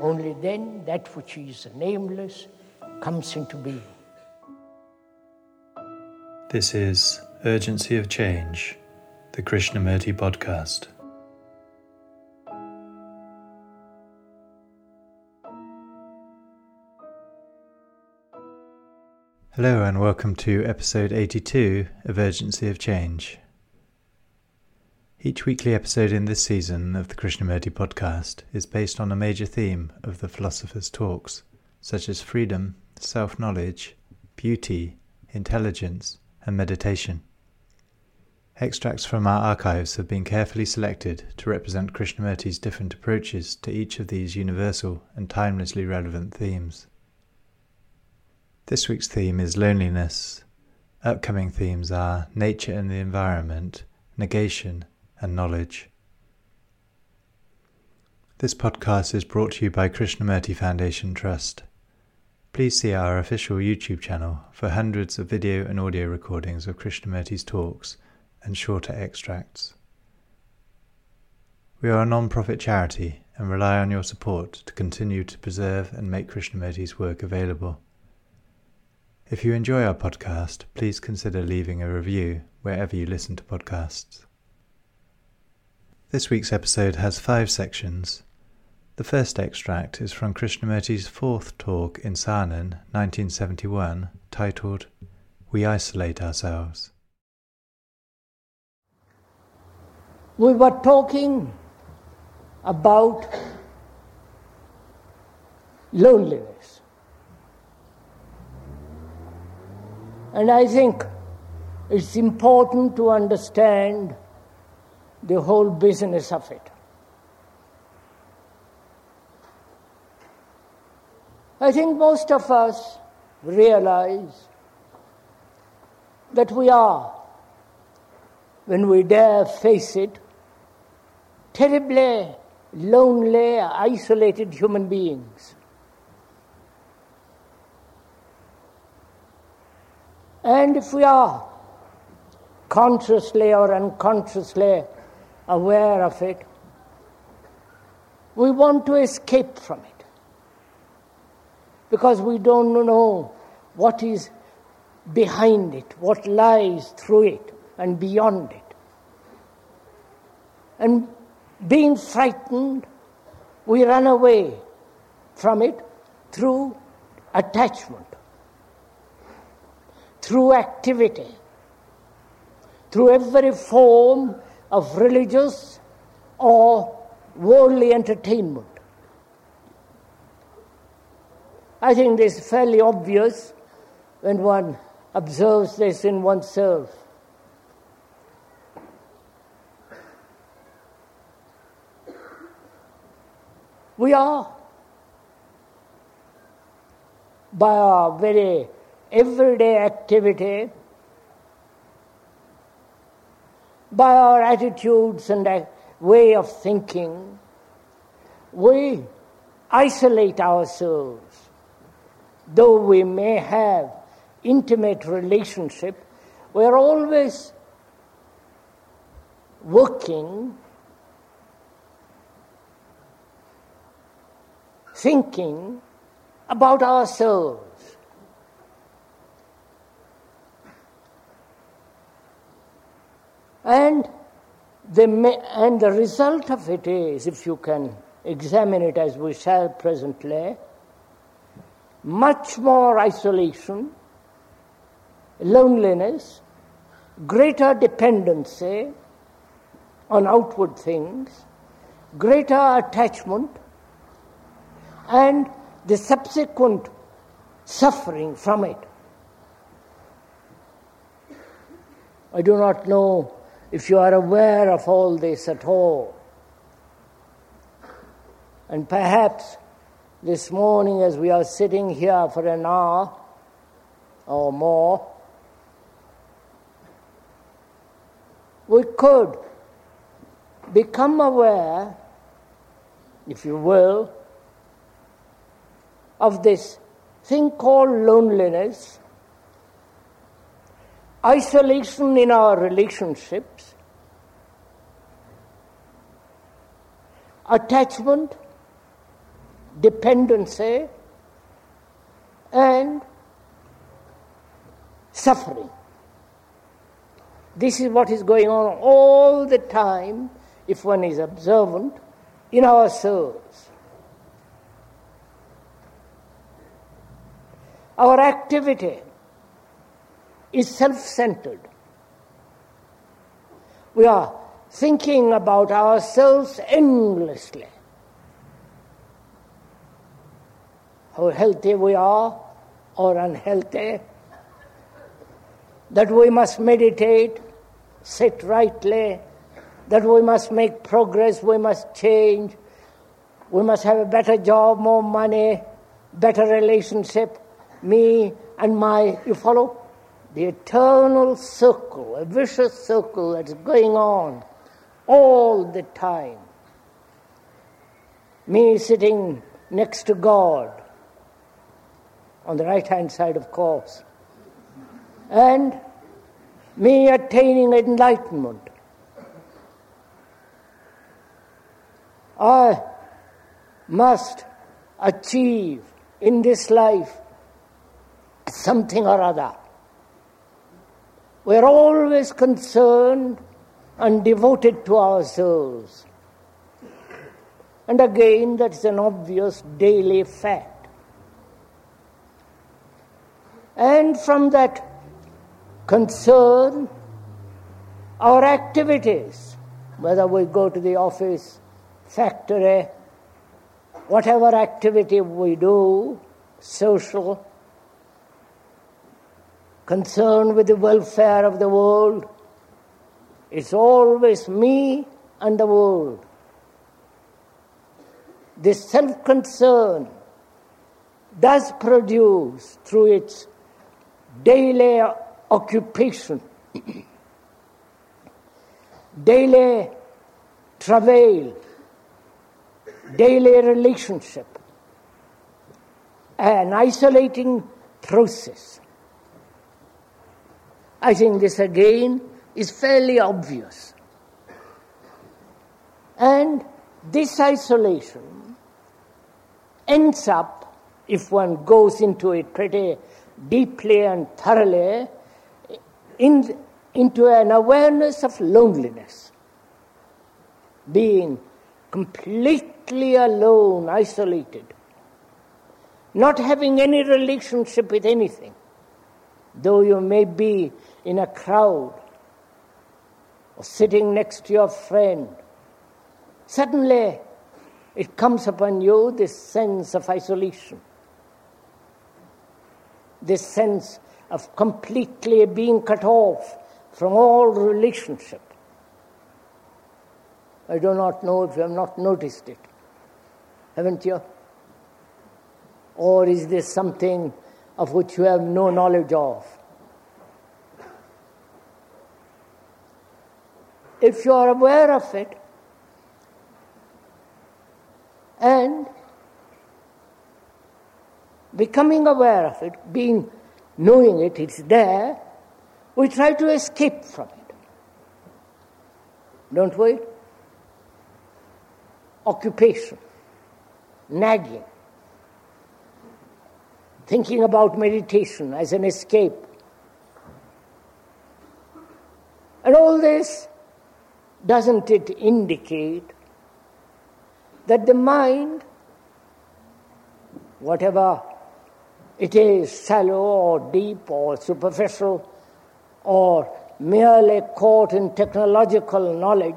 Only then that which is nameless comes into being. This is Urgency of Change, the Krishnamurti podcast. Hello, and welcome to episode 82 of Urgency of Change. Each weekly episode in this season of the Krishnamurti podcast is based on a major theme of the philosopher's talks, such as freedom, self knowledge, beauty, intelligence, and meditation. Extracts from our archives have been carefully selected to represent Krishnamurti's different approaches to each of these universal and timelessly relevant themes. This week's theme is loneliness. Upcoming themes are nature and the environment, negation, and knowledge. This podcast is brought to you by Krishnamurti Foundation Trust. Please see our official YouTube channel for hundreds of video and audio recordings of Krishnamurti's talks and shorter extracts. We are a non profit charity and rely on your support to continue to preserve and make Krishnamurti's work available. If you enjoy our podcast, please consider leaving a review wherever you listen to podcasts. This week's episode has five sections. The first extract is from Krishnamurti's fourth talk in Saanen, 1971, titled We Isolate Ourselves. We were talking about loneliness. And I think it's important to understand the whole business of it. I think most of us realize that we are, when we dare face it, terribly lonely, isolated human beings. And if we are consciously or unconsciously aware of it, we want to escape from it because we don't know what is behind it, what lies through it and beyond it. And being frightened, we run away from it through attachment through activity, through every form of religious or worldly entertainment. I think this is fairly obvious when one observes this in oneself. We are, by our very everyday activity, by our attitudes and way of thinking, we isolate ourselves. Though we may have intimate relationship, we are always working, thinking about ourselves. And the, and the result of it is, if you can examine it as we shall presently, much more isolation, loneliness, greater dependency on outward things, greater attachment, and the subsequent suffering from it. I do not know if you are aware of all this at all. And perhaps this morning as we are sitting here for an hour or more, we could become aware, if you will, of this thing called loneliness, isolation in our relationships, attachment, dependency, and suffering. This is what is going on all the time if one is observant in our souls. Our activity is self centered. We are thinking about ourselves endlessly. How healthy we are or unhealthy, that we must meditate, sit rightly, that we must make progress, we must change, we must have a better job, more money, better relationship, me and my, you follow? The eternal circle, a vicious circle that's going on all the time. Me sitting next to God, on the right hand side, of course, and me attaining enlightenment. I must achieve in this life something or other. We're always concerned and devoted to ourselves. And again, that's an obvious daily fact. And from that concern, our activities, whether we go to the office, factory, whatever activity we do, social, concerned with the welfare of the world, it's always me and the world. This self concern does produce, through its daily occupation, daily travail, daily relationship, an isolating process. I think this again is fairly obvious. And this isolation ends up, if one goes into it pretty deeply and thoroughly, in, into an awareness of loneliness, being completely alone, isolated, not having any relationship with anything, though you may be in a crowd or sitting next to your friend. Suddenly, it comes upon you this sense of isolation, this sense of completely being cut off from all relationship. I do not know if you have not noticed it. Haven't you? Or is this something of which you have no knowledge of? If you are aware of it, and becoming aware of it, being knowing it, it's there, we try to escape from it. Don't we? Occupation, nagging, thinking about meditation as an escape. And all this, doesn't it indicate that the mind, whatever it is shallow or deep or superficial or merely caught in technological knowledge.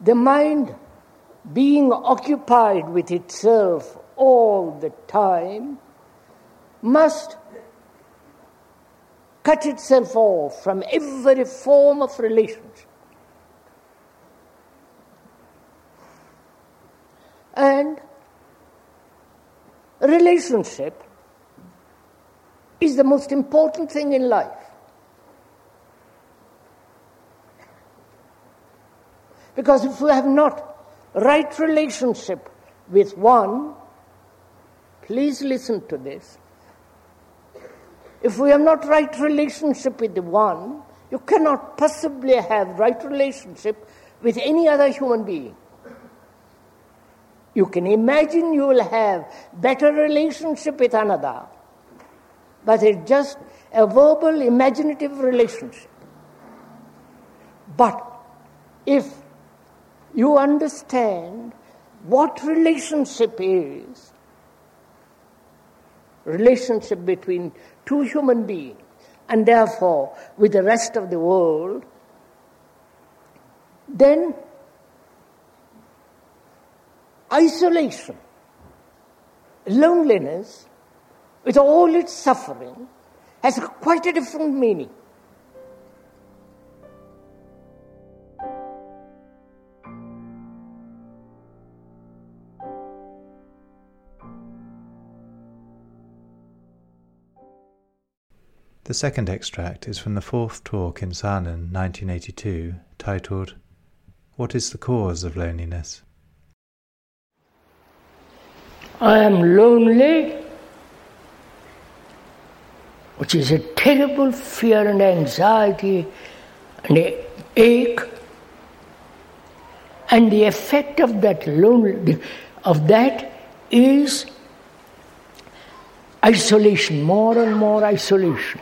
The mind being occupied with itself all the time must cut itself off from every form of relationship. And relationship is the most important thing in life. Because if we have not right relationship with one, please listen to this. If we have not right relationship with the one, you cannot possibly have right relationship with any other human being. You can imagine you will have better relationship with another, but it's just a verbal, imaginative relationship. But if you understand what relationship is, relationship between two human beings, and therefore with the rest of the world, then isolation, loneliness, with all its suffering, has quite a different meaning. The second extract is from the fourth talk in Saanen 1982, titled, What is the Cause of Loneliness? I am lonely, which is a terrible fear and anxiety and a ache. And the effect of that lonely, of that is isolation, more and more isolation.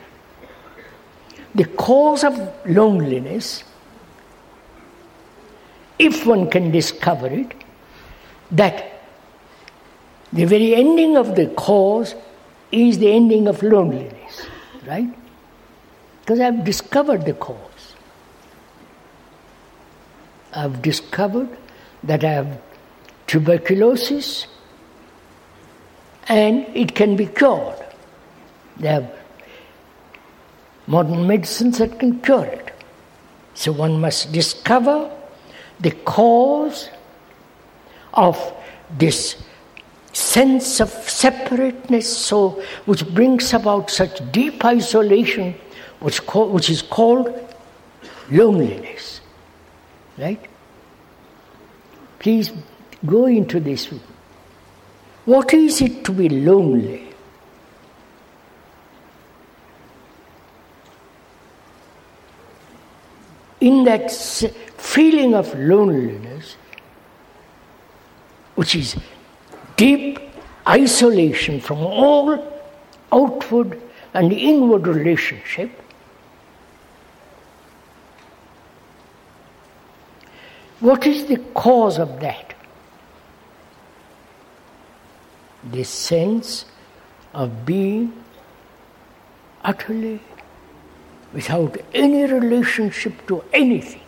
The cause of loneliness, if one can discover it, that the very ending of the cause is the ending of loneliness, right? Because I've discovered the cause. I've discovered that I have tuberculosis and it can be cured. There are modern medicines that can cure it. So one must discover the cause of this sense of separateness, so which brings about such deep isolation, which, which is called loneliness. Right? Please go into this. What is it to be lonely? In that feeling of loneliness, which is deep isolation from all outward and inward relationship, what is the cause of that? The sense of being utterly without any relationship to anything.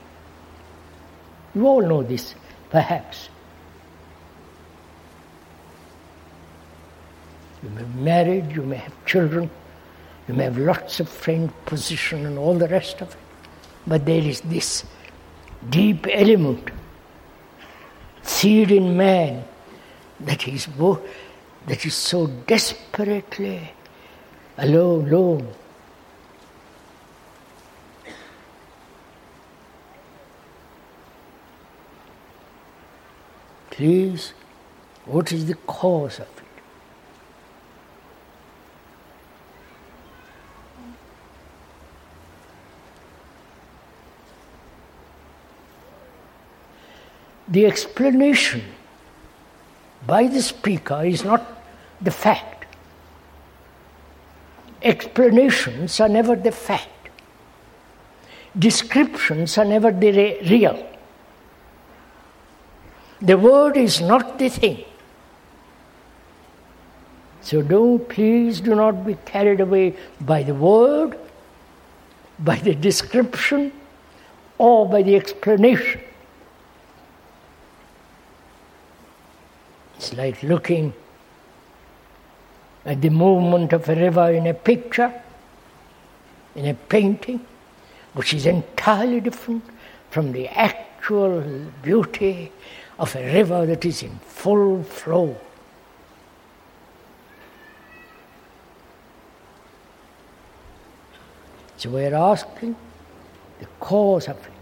You all know this, perhaps. You may be married, you may have children, you may have lots of friend position and all the rest of it. But there is this deep element, seed in man, that is, that is so desperately alone, alone. Please, what is the cause of it? the explanation by the speaker is not the fact. Explanations are never the fact. Descriptions are never the re- real. The word is not the thing. So don't, please do not be carried away by the word, by the description, or by the explanation. It's like looking at the movement of a river in a picture, in a painting, which is entirely different from the actual beauty of a river that is in full flow. So we're asking the cause of it.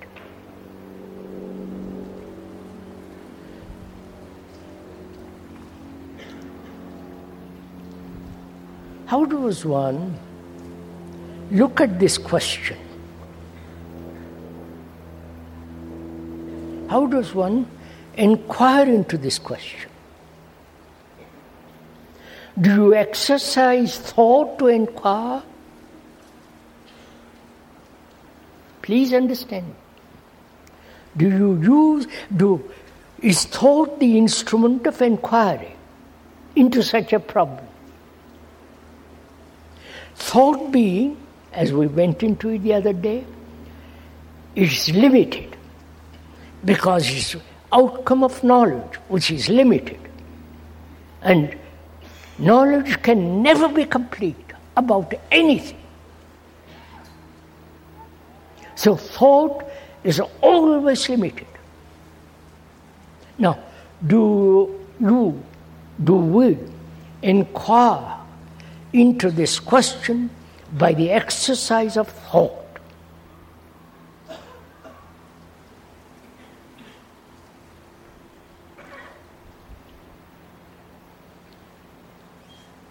How does one look at this question? How does one inquire into this question? Do you exercise thought to inquire? Please understand. Do you use, do, is thought the instrument of inquiry into such a problem? Thought being, as we went into it the other day, is limited because it's outcome of knowledge, which is limited. And knowledge can never be complete about anything. So thought is always limited. Now, do you, do we inquire into this question by the exercise of thought?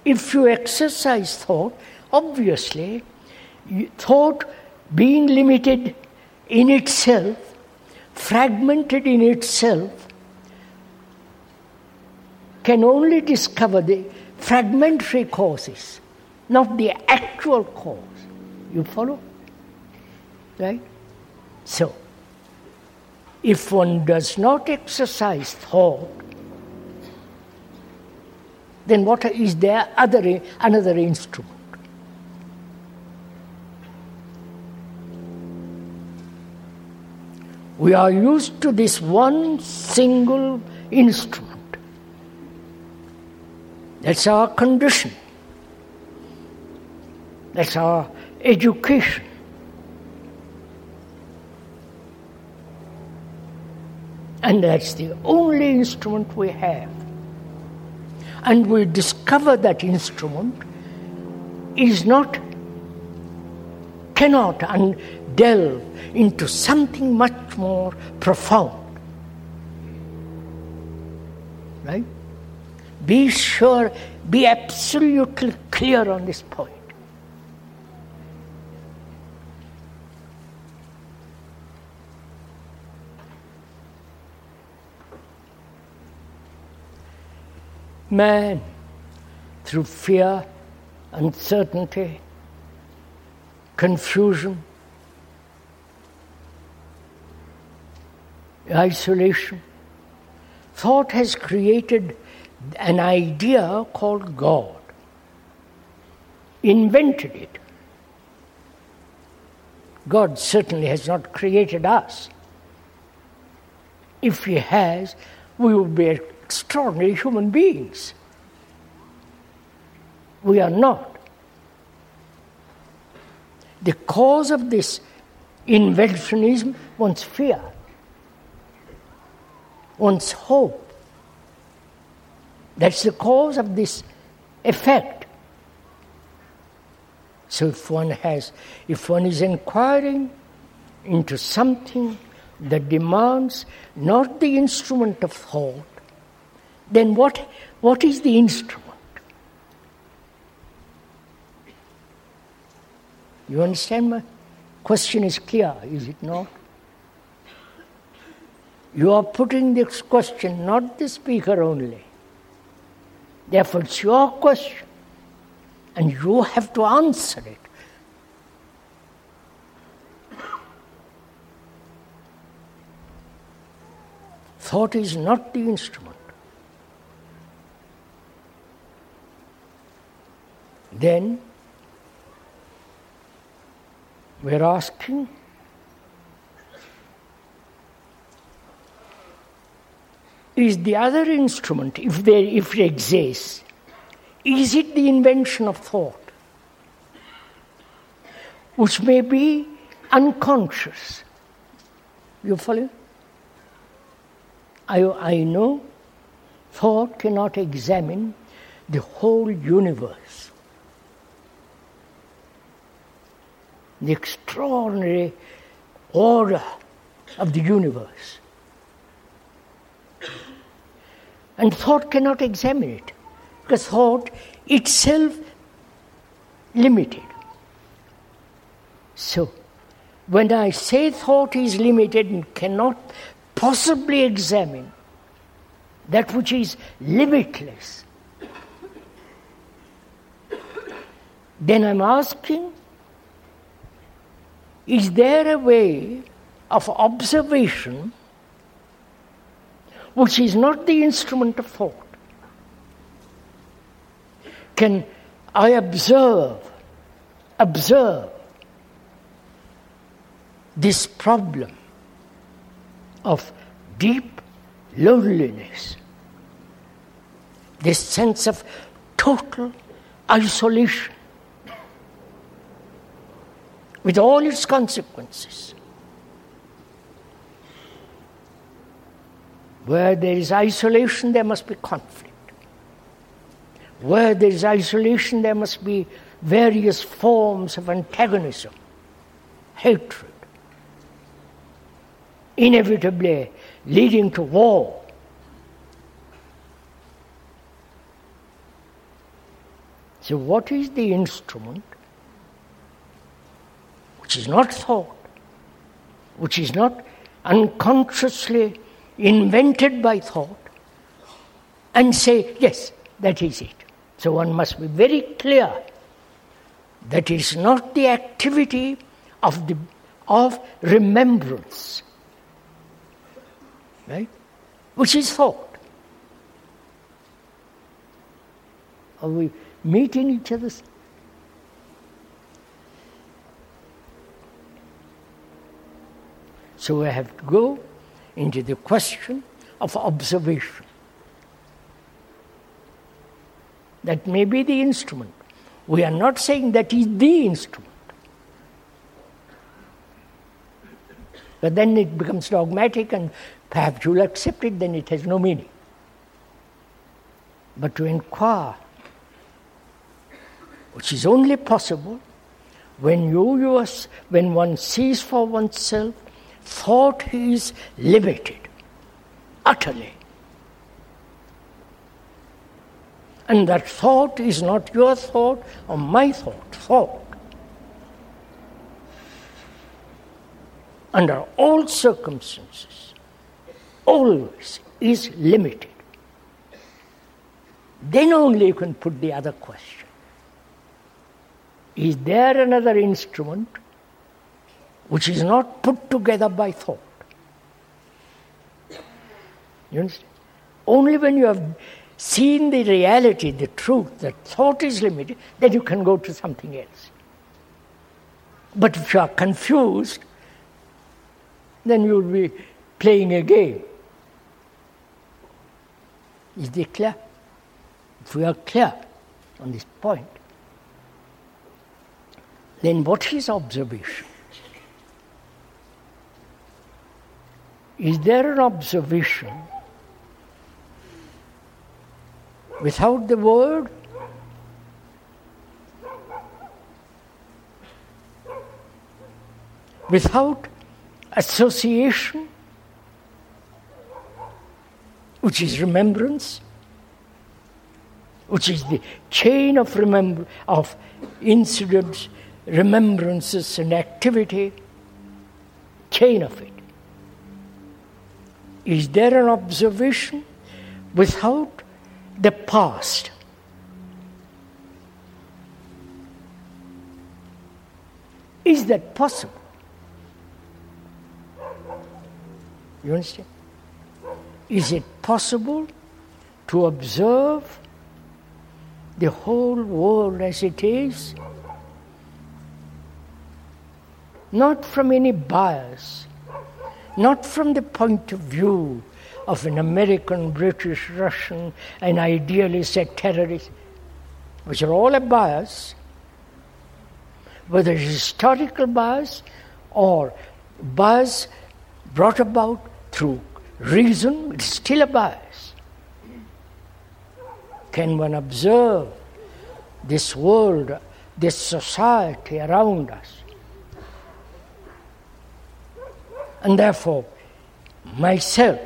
If you exercise thought, obviously, thought being limited in itself, fragmented in itself, can only discover the fragmentary causes, not the actual cause. You follow? Right? So, if one does not exercise thought, then what is there other another instrument? We are used to this one single instrument. That's our condition. That's our education. And that's the only instrument we have and we discover that instrument is not, cannot and delve into something much more profound. Right? Be sure, be absolutely clear on this point. Man through fear, uncertainty, confusion, isolation. Thought has created an idea called God, invented it. God certainly has not created us. If He has, we would be extraordinary human beings. We are not. The cause of this inventionism one's fear, one's hope. That's the cause of this effect. So if one has, if one is inquiring into something that demands not the instrument of thought, then what, what is the instrument? You understand my question is clear, is it not? You are putting this question, not the speaker only. Therefore, it's your question, and you have to answer it. Thought is not the instrument. Then we're asking is the other instrument, if, there, if it exists, is it the invention of thought, which may be unconscious? You follow? I, I know thought cannot examine the whole universe. The extraordinary order of the universe. And thought cannot examine it because thought itself limited. So, when I say thought is limited and cannot possibly examine that which is limitless, then I'm asking is there a way of observation which is not the instrument of thought? Can I observe, observe this problem of deep loneliness, this sense of total isolation with all its consequences. Where there is isolation, there must be conflict. Where there is isolation, there must be various forms of antagonism, hatred, inevitably leading to war. So, what is the instrument which is not thought, which is not unconsciously invented by thought, and say, yes, that is it. So one must be very clear that is not the activity of, the, of remembrance, right? Which is thought. Are we meeting each other's So we have to go into the question of observation. That may be the instrument. We are not saying that is the instrument. But then it becomes dogmatic, and perhaps you'll accept it, then it has no meaning. But to inquire, which is only possible when you, you when one sees for oneself, thought is limited, utterly. And that thought is not your thought or my thought, thought. Under all circumstances, always is limited. Then only you can put the other question Is there another instrument which is not put together by thought? You understand? Only when you have seen the reality, the truth, that thought is limited, then you can go to something else. But if you are confused, then you will be playing a game. Is it clear? If we are clear on this point, then what is observation? Is there an observation without the word? Without association, which is remembrance, which is the chain of remember of incidents, remembrances, and activity, chain of it. Is there an observation without the past. Is that possible? You understand? Is it possible to observe the whole world as it is? Not from any bias, not from the point of view of an American, British, Russian, an idealist, a terrorist, which are all a bias, whether historical bias or bias brought about through reason, it's still a bias. Can one observe this world, this society around us? And therefore, myself,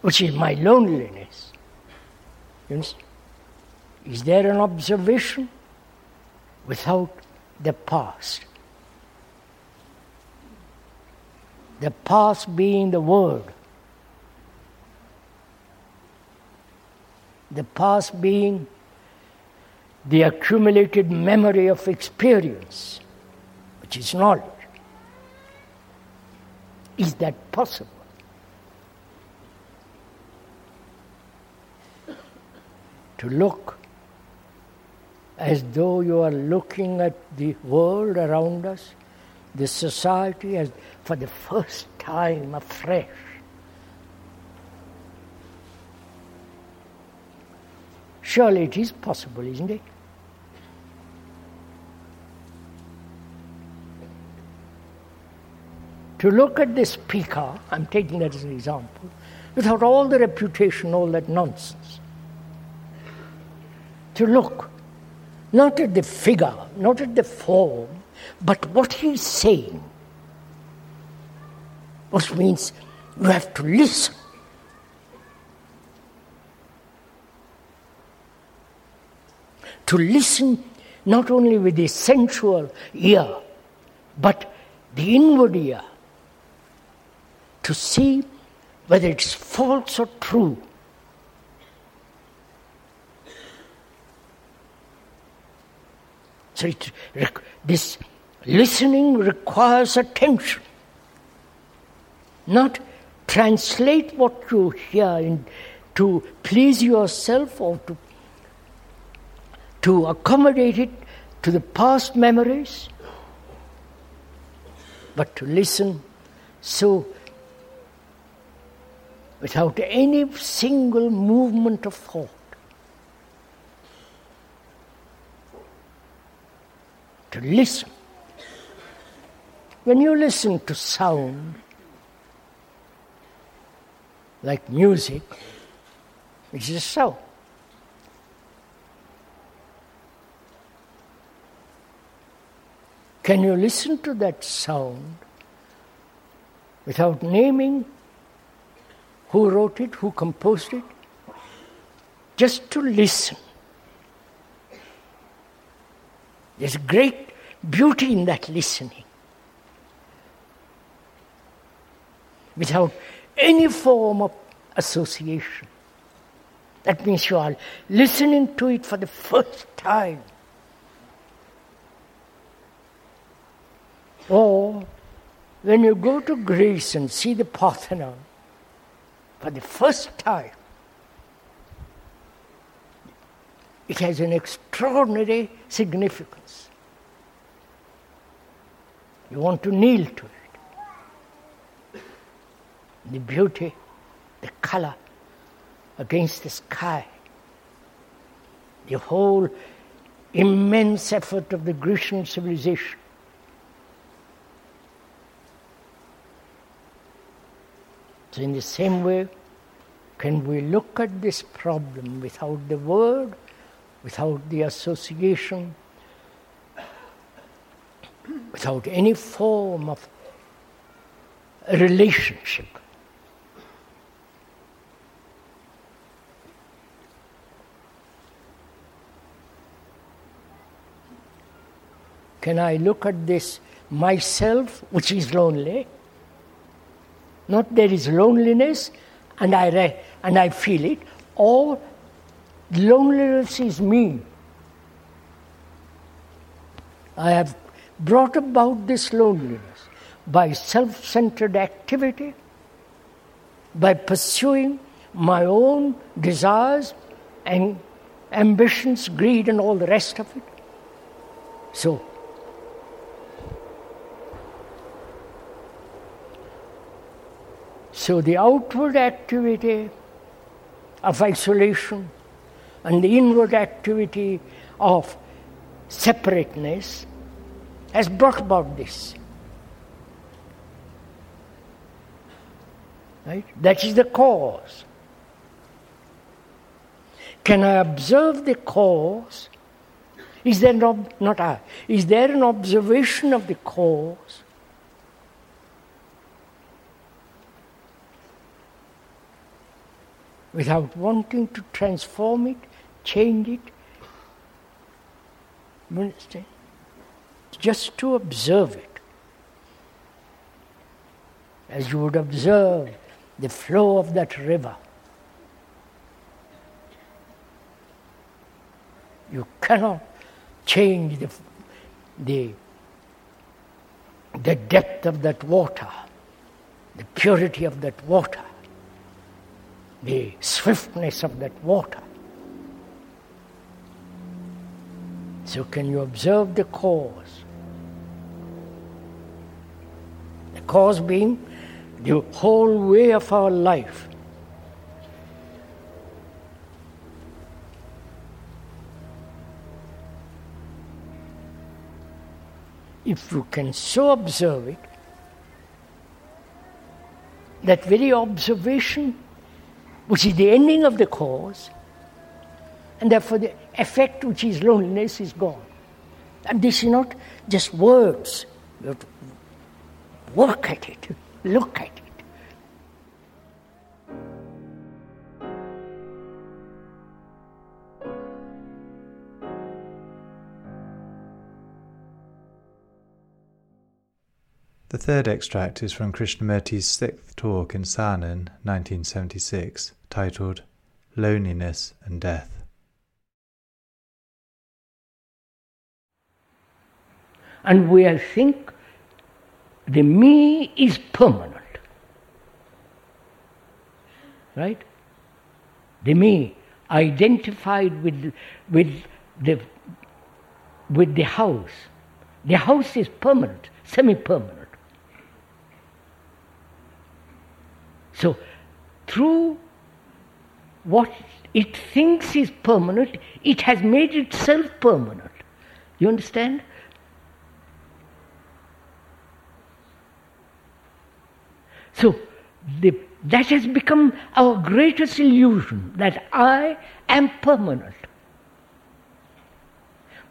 which is my loneliness, is there an observation without the past? The past being the word. The past being the accumulated memory of experience, which is knowledge. Is that possible? To look as though you are looking at the world around us, the society as for the first time afresh. Surely it is possible, isn't it? To look at the speaker, I'm taking that as an example, without all the reputation, all that nonsense. To look not at the figure, not at the form, but what he's saying. Which means you have to listen. To listen not only with the sensual ear, but the inward ear. To see whether it's false or true. So it, this listening requires attention. Not translate what you hear in, to please yourself or to, to accommodate it to the past memories, but to listen so without any single movement of thought. to listen. When you listen to sound, like music, which is sound. Can you listen to that sound without naming who wrote it, who composed it? Just to listen. There's great beauty in that listening. Without any form of association. That means you are listening to it for the first time. Or when you go to Greece and see the Parthenon for the first time, it has an extraordinary significance. You want to kneel to it. The beauty, the color against the sky, the whole immense effort of the Grecian civilization. So, in the same way, can we look at this problem without the word without the association, without any form of relationship. Can I look at this myself, which is lonely? Not there is loneliness, and I, re- and I feel it, or Loneliness is me. I have brought about this loneliness by self centered activity, by pursuing my own desires and ambitions, greed, and all the rest of it. So, so the outward activity of isolation and the inward activity of separateness has brought about this. Right? That is the cause. Can I observe the cause? Is there no, not I, is there an observation of the cause? Without wanting to transform it, change it. Understand? Just to observe it. As you would observe the flow of that river. You cannot change the, the, the depth of that water, the purity of that water, the swiftness of that water. So, can you observe the cause? The cause being the whole way of our life. If you can so observe it, that very observation, which is the ending of the cause, and therefore the effect, which is loneliness, is gone. And this is not just words. You have to work at it, look at it. The third extract is from Krishnamurti's sixth talk in Saanen, 1976, titled Loneliness and Death. and we think the me is permanent. Right? The me identified with, with, the, with the house. The house is permanent, semi permanent. So, through what it thinks is permanent, it has made itself permanent. You understand? So the, that has become our greatest illusion that I am permanent.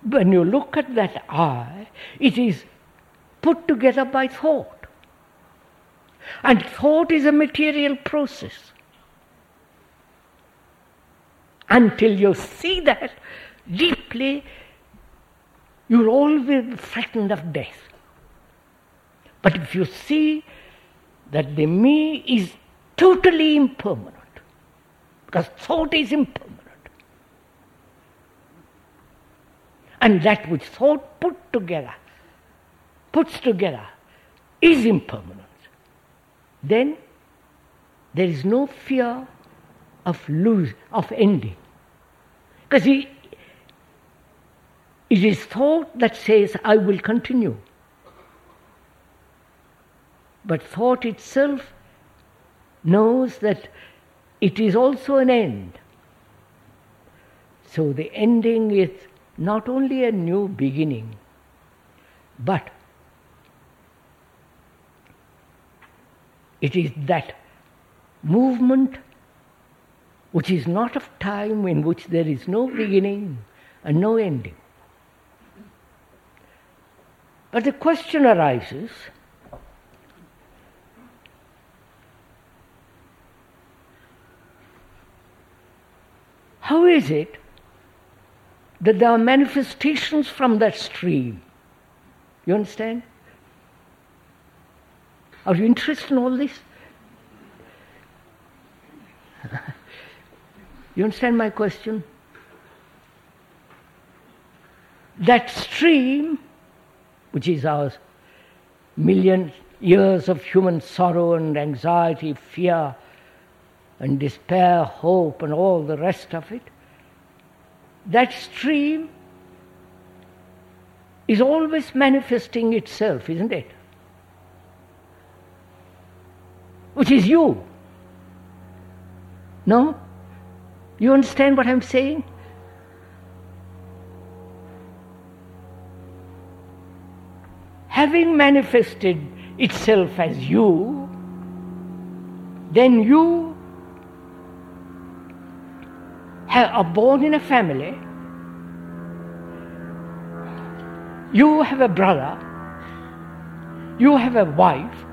When you look at that I, it is put together by thought. And thought is a material process. Until you see that deeply, you're always frightened of death. But if you see that the me is totally impermanent. Because thought is impermanent. And that which thought put together, puts together, is impermanent. Then there is no fear of lose of ending. Because it is thought that says, I will continue. But thought itself knows that it is also an end. So the ending is not only a new beginning, but it is that movement which is not of time in which there is no beginning and no ending. But the question arises How is it that there are manifestations from that stream? You understand? Are you interested in all this? you understand my question? That stream, which is our million years of human sorrow and anxiety, fear, and despair, hope, and all the rest of it, that stream is always manifesting itself, isn't it? Which is you. No? You understand what I'm saying? Having manifested itself as you, then you have, are born in a family, you have a brother, you have a wife,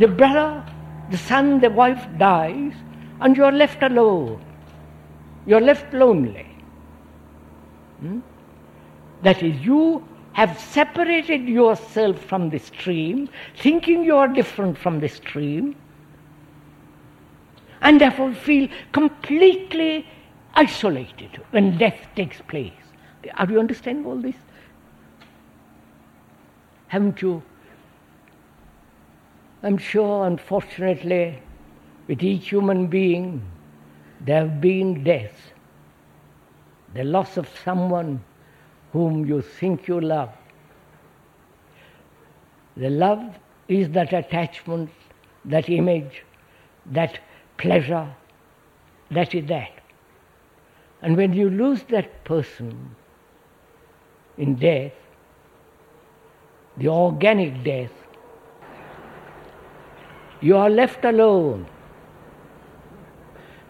the brother, the son, the wife dies, and you are left alone. You are left lonely. Hmm? That is, you have separated yourself from the stream, thinking you are different from the stream, and therefore feel completely isolated when death takes place. Are you understanding all this? Haven't you? I'm sure, unfortunately, with each human being, there have been deaths, the loss of someone whom you think you love. The love is that attachment, that image, that pleasure, that is that. And when you lose that person in death, the organic death, you are left alone.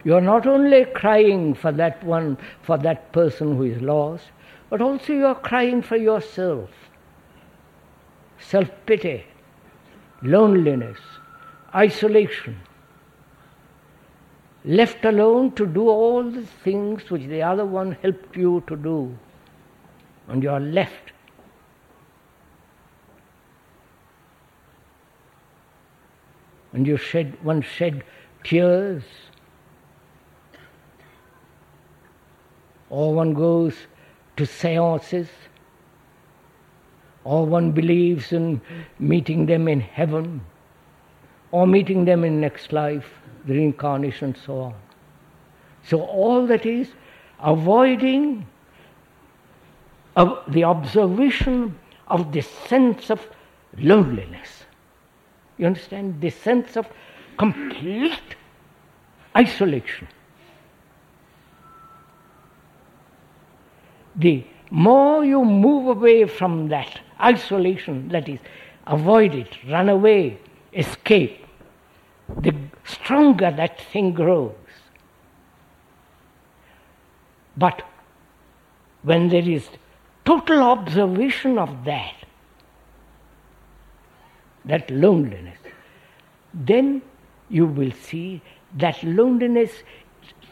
You are not only crying for that one, for that person who is lost, but also you are crying for yourself. Self pity, loneliness, isolation. Left alone to do all the things which the other one helped you to do. And you are left. And you shed, one shed tears, or one goes to seances, or one believes in meeting them in heaven, or meeting them in next life, the reincarnation, so on. So, all that is avoiding of the observation of this sense of loneliness. You understand? The sense of complete isolation. the more you move away from that isolation, that is, avoid it, run away, escape, the stronger that thing grows. But when there is total observation of that, that loneliness, then you will see that loneliness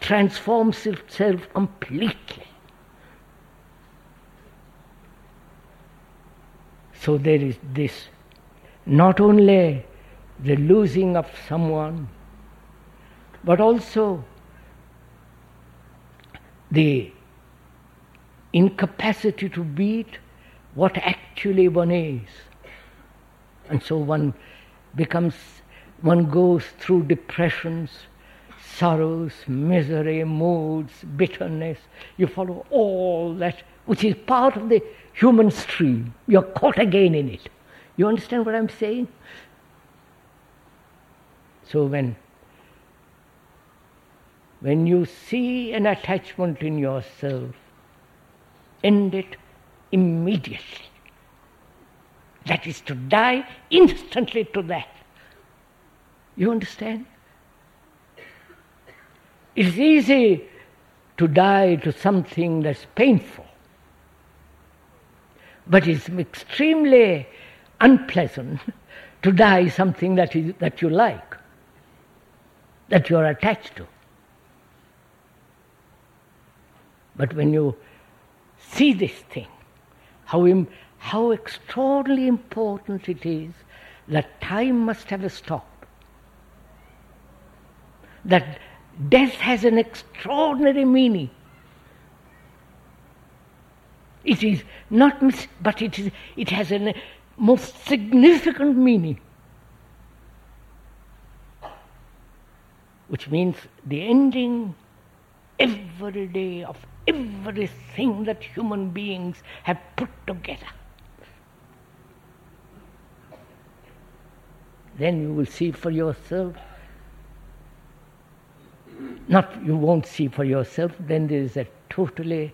transforms itself completely So there is this not only the losing of someone, but also the incapacity to beat what actually one is. And so one becomes, one goes through depressions, sorrows, misery, moods, bitterness. You follow all that, which is part of the human stream. You're caught again in it. You understand what I'm saying? So when when you see an attachment in yourself, end it immediately. That is to die instantly to that. You understand? It's easy to die to something that's painful but it's extremely unpleasant to die something that, is, that you like, that you're attached to. But when you see this thing, how, how extraordinarily important it is that time must have a stop, that death has an extraordinary meaning. It is not, mis- but it, is, it has a most significant meaning, which means the ending every day of everything that human beings have put together. then you will see for yourself. Not you won't see for yourself, then there is a totally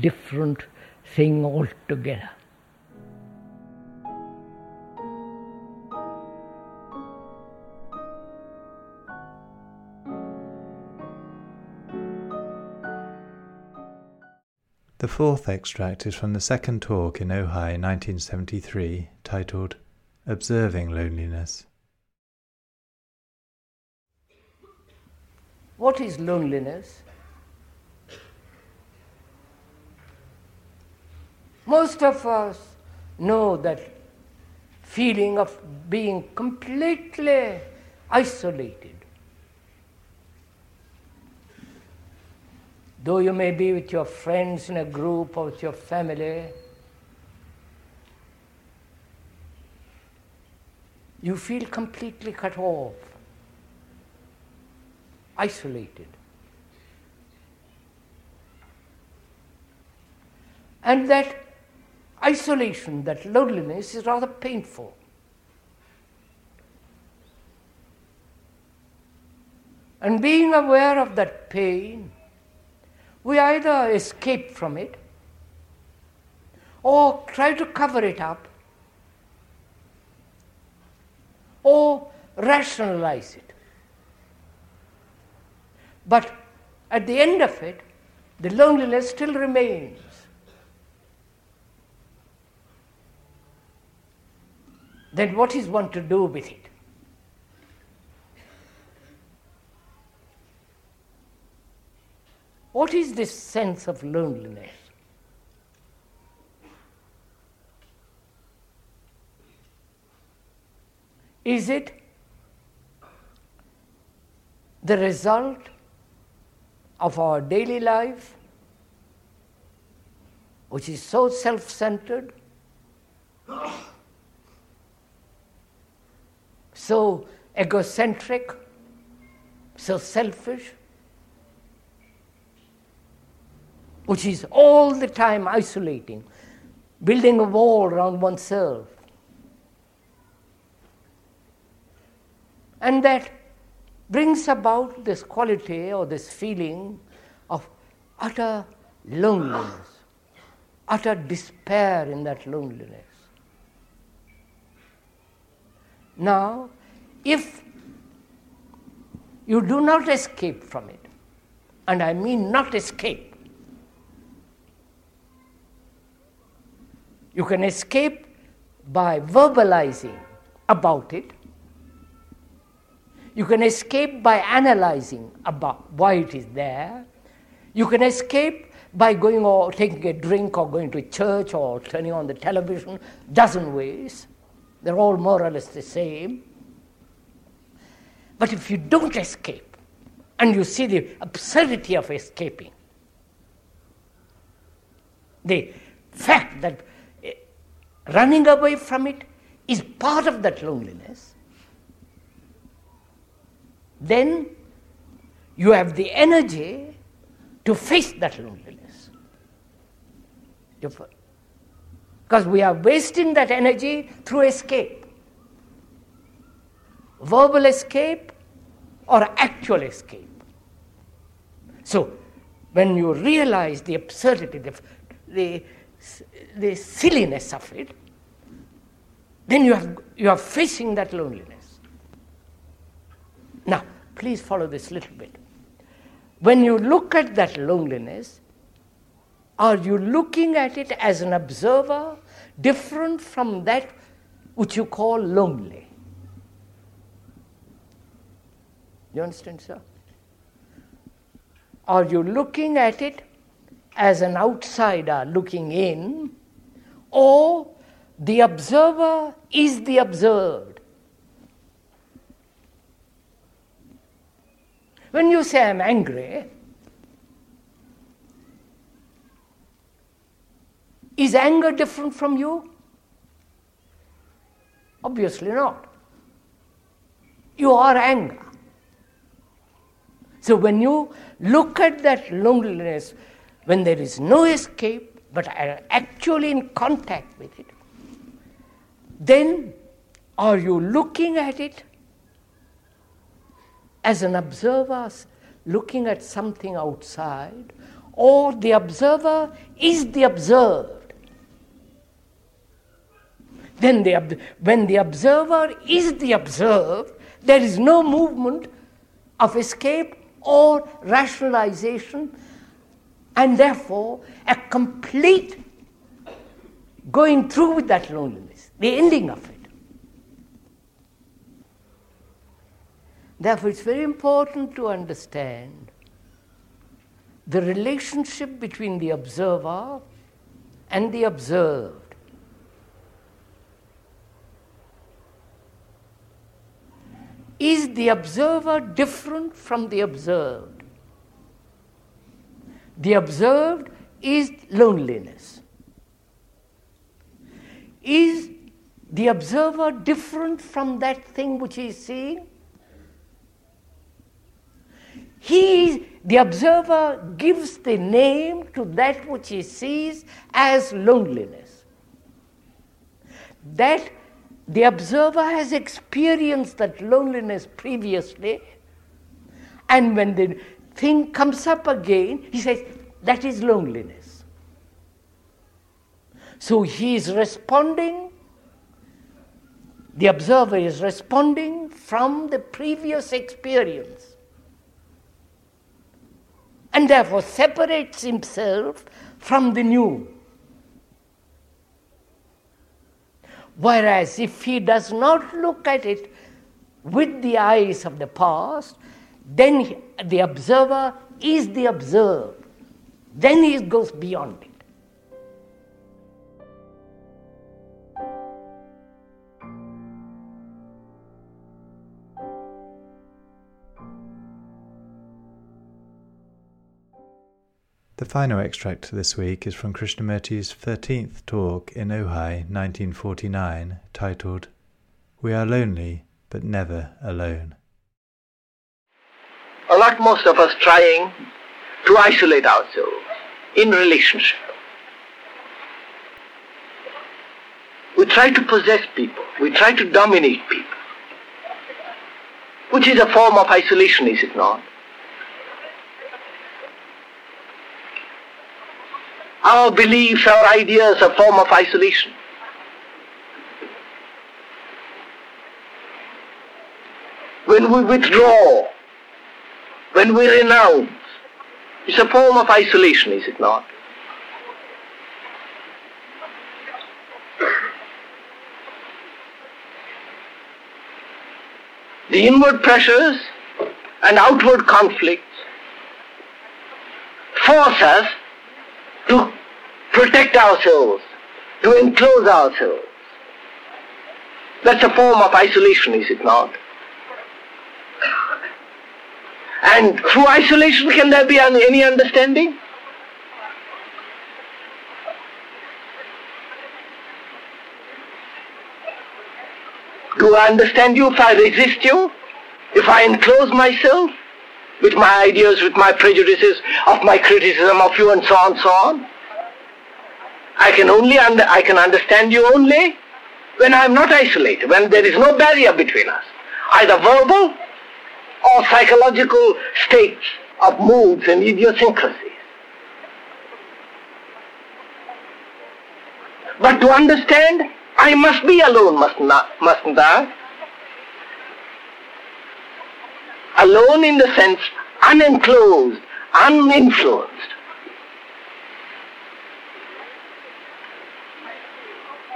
different thing altogether. The fourth extract is from the second talk in Ojai 1973 titled Observing Loneliness. What is loneliness? Most of us know that feeling of being completely isolated. Though you may be with your friends in a group or with your family, you feel completely cut off, isolated. And that isolation, that loneliness is rather painful. And being aware of that pain, we either escape from it or try to cover it up or rationalize it. But at the end of it, the loneliness still remains. then what is one to do with it? What is this sense of loneliness? Is it the result of our daily life, which is so self centered? so egocentric, so selfish, which is all the time isolating, building a wall around oneself. And that brings about this quality or this feeling of utter loneliness, utter despair in that loneliness. Now, if you do not escape from it, and I mean not escape, you can escape by verbalizing about it. You can escape by analyzing about why it is there. You can escape by going or taking a drink or going to church or turning on the television, dozen ways. They're all more or less the same. But if you don't escape, and you see the absurdity of escaping, the fact that eh, running away from it is part of that loneliness, then you have the energy to face that loneliness. Because we are wasting that energy through escape verbal escape or actual escape. So, when you realize the absurdity, the, the, the silliness of it, then you, have, you are facing that loneliness. Now, please follow this little bit. When you look at that loneliness, are you looking at it as an observer different from that which you call lonely? You understand, sir? Are you looking at it as an outsider looking in, or the observer is the observed? When you say I'm angry, is anger different from you? Obviously not. You are anger. So when you look at that loneliness, when there is no escape, but are actually in contact with it, then are you looking at it as an observer looking at something outside, or the observer is the observed? Then the, when the observer is the observed, there is no movement of escape or rationalization, and therefore a complete going through with that loneliness, the ending of it. Therefore, it's very important to understand the relationship between the observer and the observed. Is the observer different from the observed? The observed is loneliness. Is the observer different from that thing which he is seeing? He, the observer, gives the name to that which he sees as loneliness. That the observer has experienced that loneliness previously, and when the thing comes up again, he says, That is loneliness. So he is responding, the observer is responding from the previous experience and therefore separates himself from the new. Whereas if he does not look at it with the eyes of the past, then the observer is the observed. Then he goes beyond it. The final extract this week is from Krishnamurti's 13th talk in Ojai 1949, titled We Are Lonely but Never Alone. A lot most of us trying to isolate ourselves in relationship. We try to possess people, we try to dominate people, which is a form of isolation, is it not? Our beliefs, our ideas, a form of isolation. When we withdraw, when we renounce, it's a form of isolation, is it not? The inward pressures and outward conflicts force us protect ourselves, to enclose ourselves. That's a form of isolation, is it not? And through isolation, can there be any understanding? Do I understand you if I resist you? If I enclose myself? with my ideas, with my prejudices, of my criticism of you and so on, so on. I can only under, I can understand you only when I am not isolated, when there is no barrier between us, either verbal or psychological states of moods and idiosyncrasies. But to understand, I must be alone, I? Mustn't I? alone in the sense unenclosed, uninfluenced.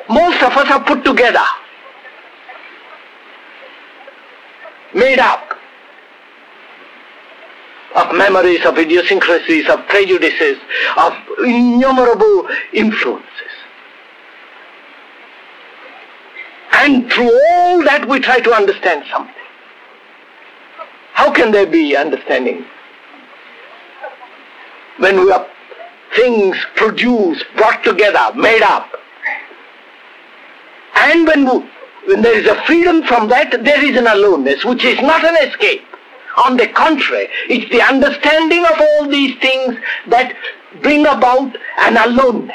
Most of us are put together, made up of memories, of idiosyncrasies, of prejudices, of innumerable influences. And through all that we try to understand something. How can there be understanding? When we are things produced, brought together, made up. And when, when there is a freedom from that, there is an aloneness, which is not an escape. On the contrary, it's the understanding of all these things that bring about an aloneness,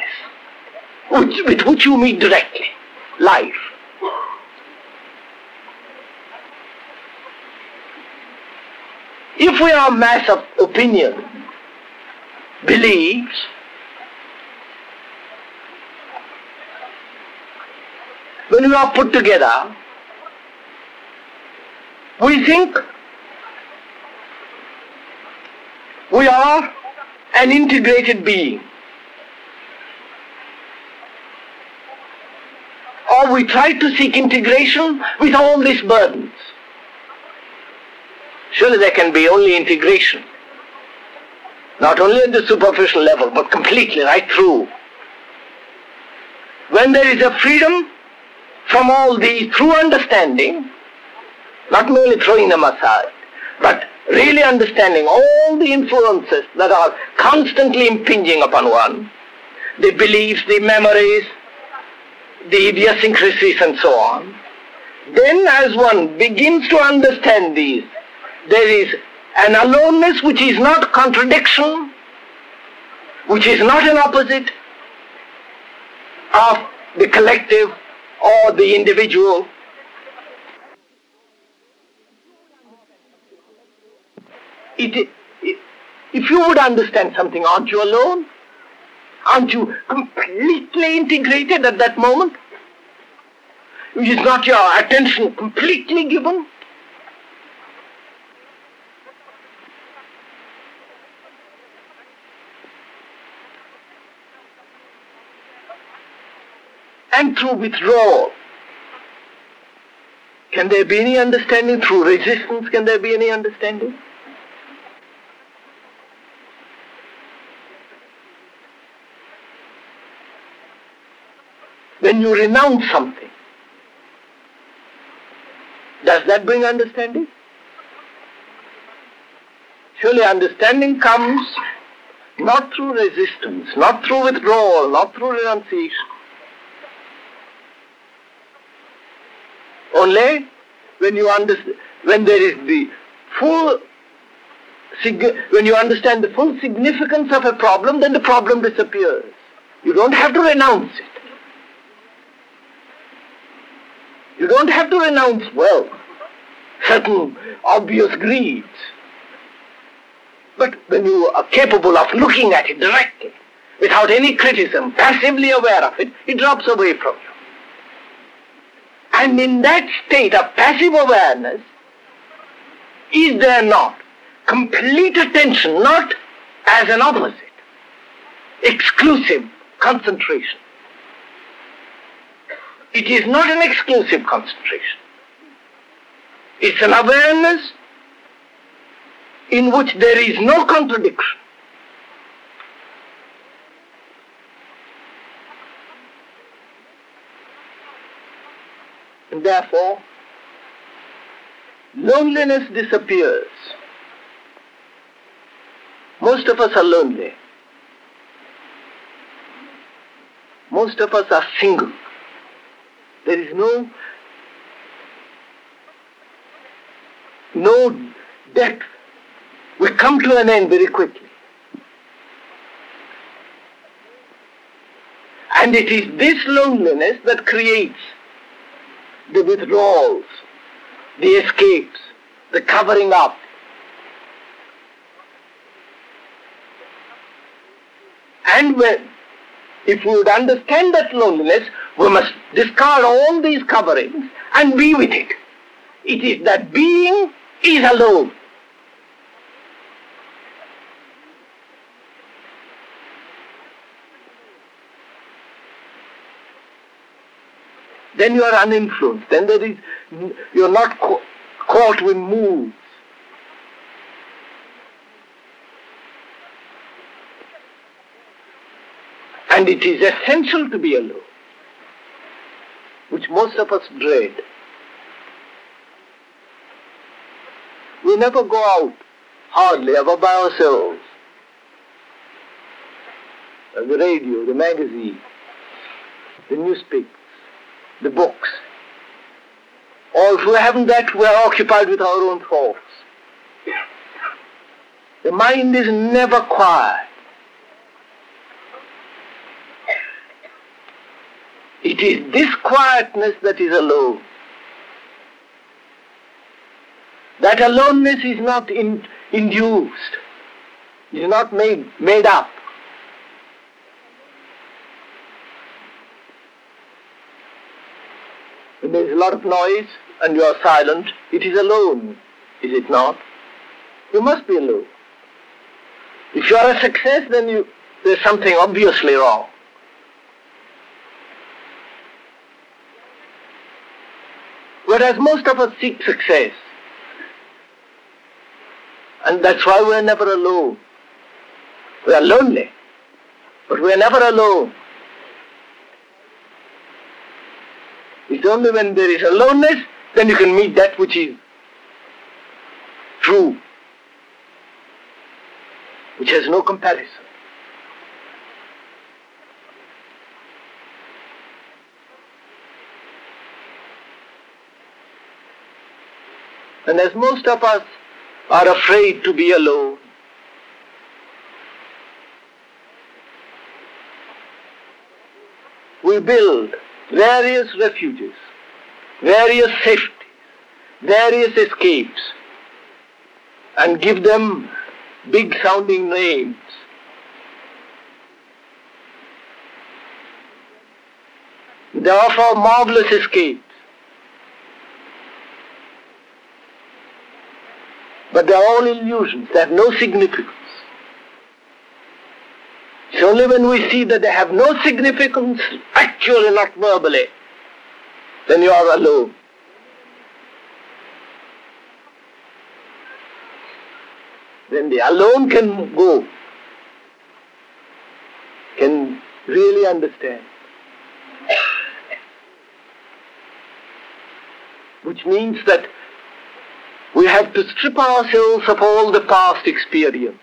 which, with which you meet directly. Life. If we are mass of opinion, beliefs, when we are put together, we think we are an integrated being. Or we try to seek integration with all these burdens. Surely there can be only integration. Not only at the superficial level, but completely, right through. When there is a freedom from all these through understanding, not merely throwing them aside, but really understanding all the influences that are constantly impinging upon one, the beliefs, the memories, the idiosyncrasies and so on, then as one begins to understand these, there is an aloneness which is not contradiction, which is not an opposite of the collective or the individual. It, it, if you would understand something, aren't you alone? Aren't you completely integrated at that moment? Is not your attention completely given? And through withdrawal. Can there be any understanding? Through resistance, can there be any understanding? When you renounce something, does that bring understanding? Surely understanding comes not through resistance, not through withdrawal, not through renunciation, Only when you understand, when there is the full, when you understand the full significance of a problem, then the problem disappears. You don't have to renounce it. You don't have to renounce wealth, certain obvious greeds. But when you are capable of looking at it directly, without any criticism, passively aware of it, it drops away from you. And in that state of passive awareness, is there not complete attention, not as an opposite, exclusive concentration? It is not an exclusive concentration. It's an awareness in which there is no contradiction. Therefore, loneliness disappears. Most of us are lonely. Most of us are single. There is no no depth. We come to an end very quickly. And it is this loneliness that creates the withdrawals, the escapes, the covering up. And when, if we would understand that loneliness, we must discard all these coverings and be with it. It is that being is alone. Then you are uninfluenced. Then there is, you're not caught with moods. And it is essential to be alone, which most of us dread. We never go out, hardly ever by ourselves. The radio, the magazine, the newspaper the books. Or if we haven't that, we are occupied with our own thoughts. The mind is never quiet. It is this quietness that is alone. That aloneness is not in, induced, is not made, made up. When there is a lot of noise and you are silent, it is alone, is it not? You must be alone. If you are a success, then you, there's something obviously wrong. Whereas most of us seek success. And that's why we're never alone. We are lonely, but we're never alone. It's only when there is aloneness, then you can meet that which is true, which has no comparison. And as most of us are afraid to be alone, we build various refuges, various safeties, various escapes, and give them big sounding names. They offer marvelous escapes. But they are all illusions, they have no significance. It's only when we see that they have no significance, actually not verbally, then you are alone. Then the alone can go, can really understand. Which means that we have to strip ourselves of all the past experience.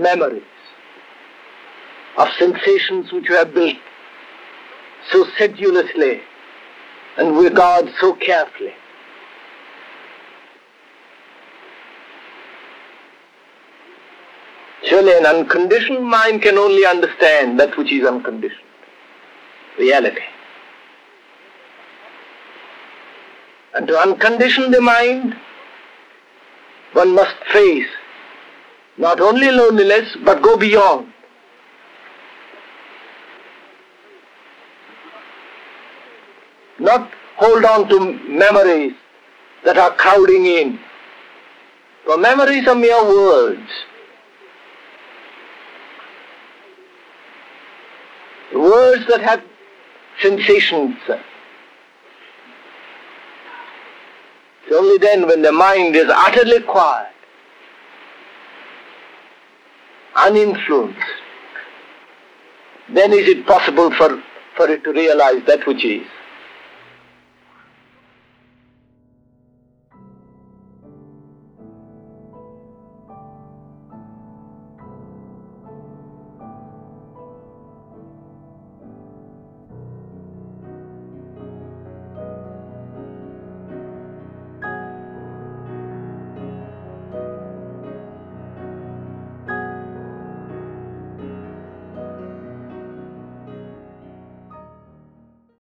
Memories, of sensations which we have built so sedulously and regard so carefully. Surely an unconditioned mind can only understand that which is unconditioned reality. And to uncondition the mind, one must face not only loneliness but go beyond. Not hold on to memories that are crowding in. For memories are mere words. Words that have sensations. It's only then when the mind is utterly quiet, uninfluenced, then is it possible for, for it to realize that which is.